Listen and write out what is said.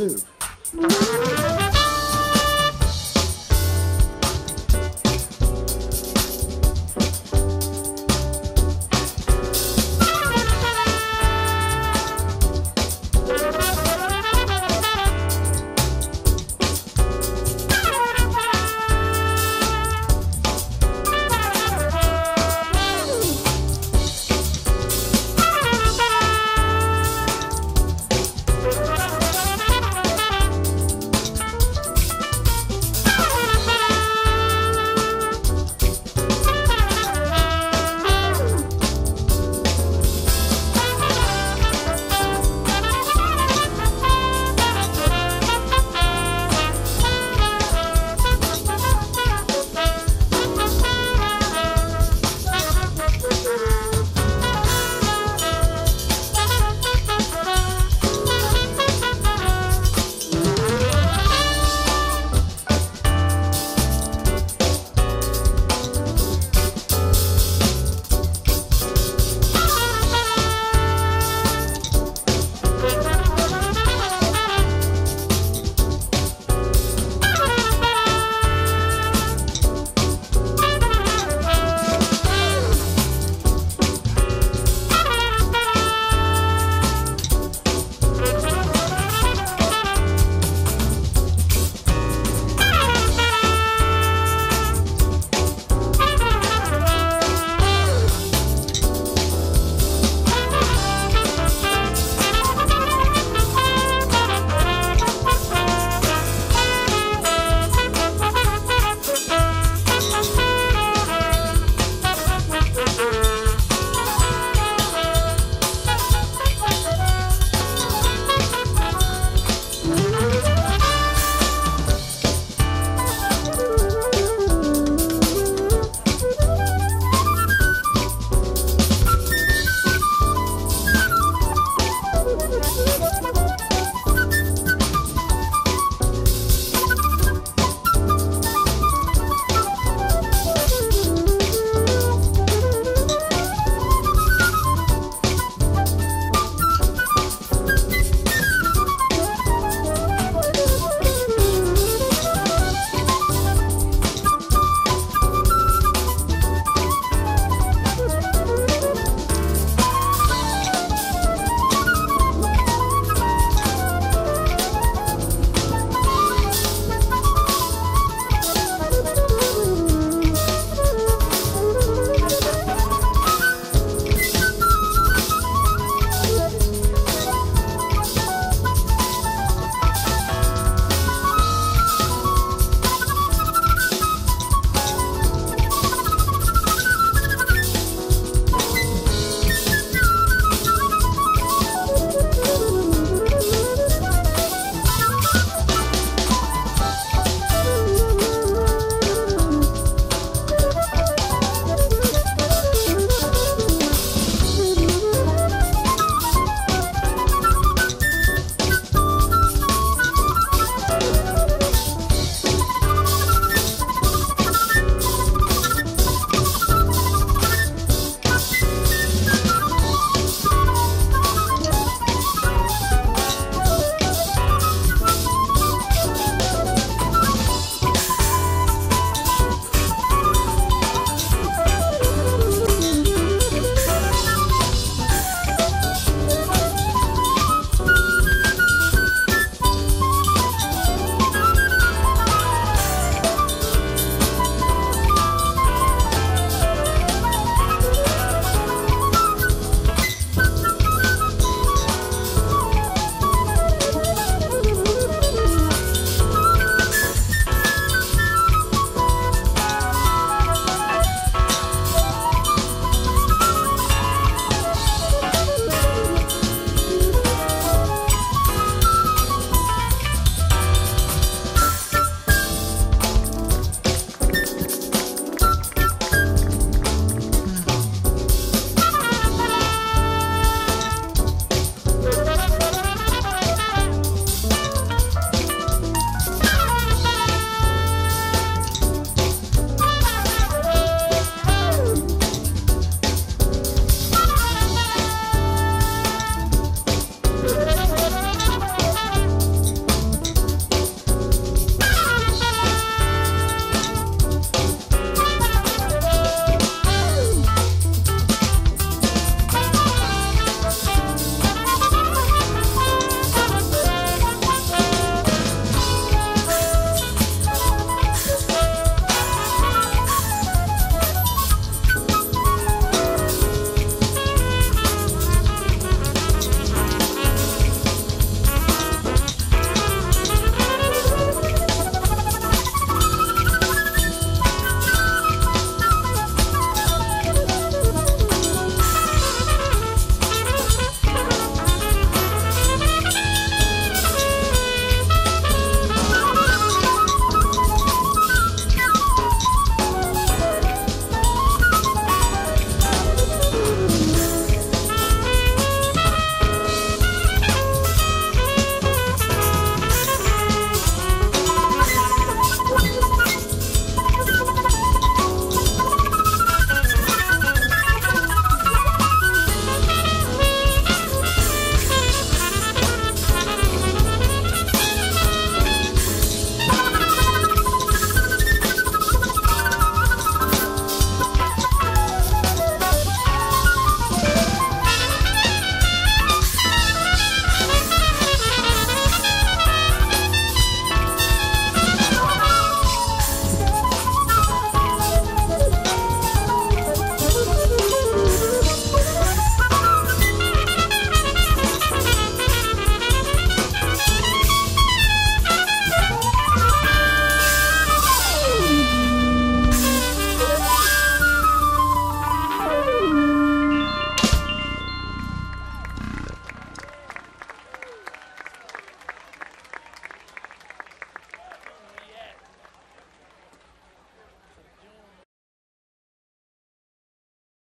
soon.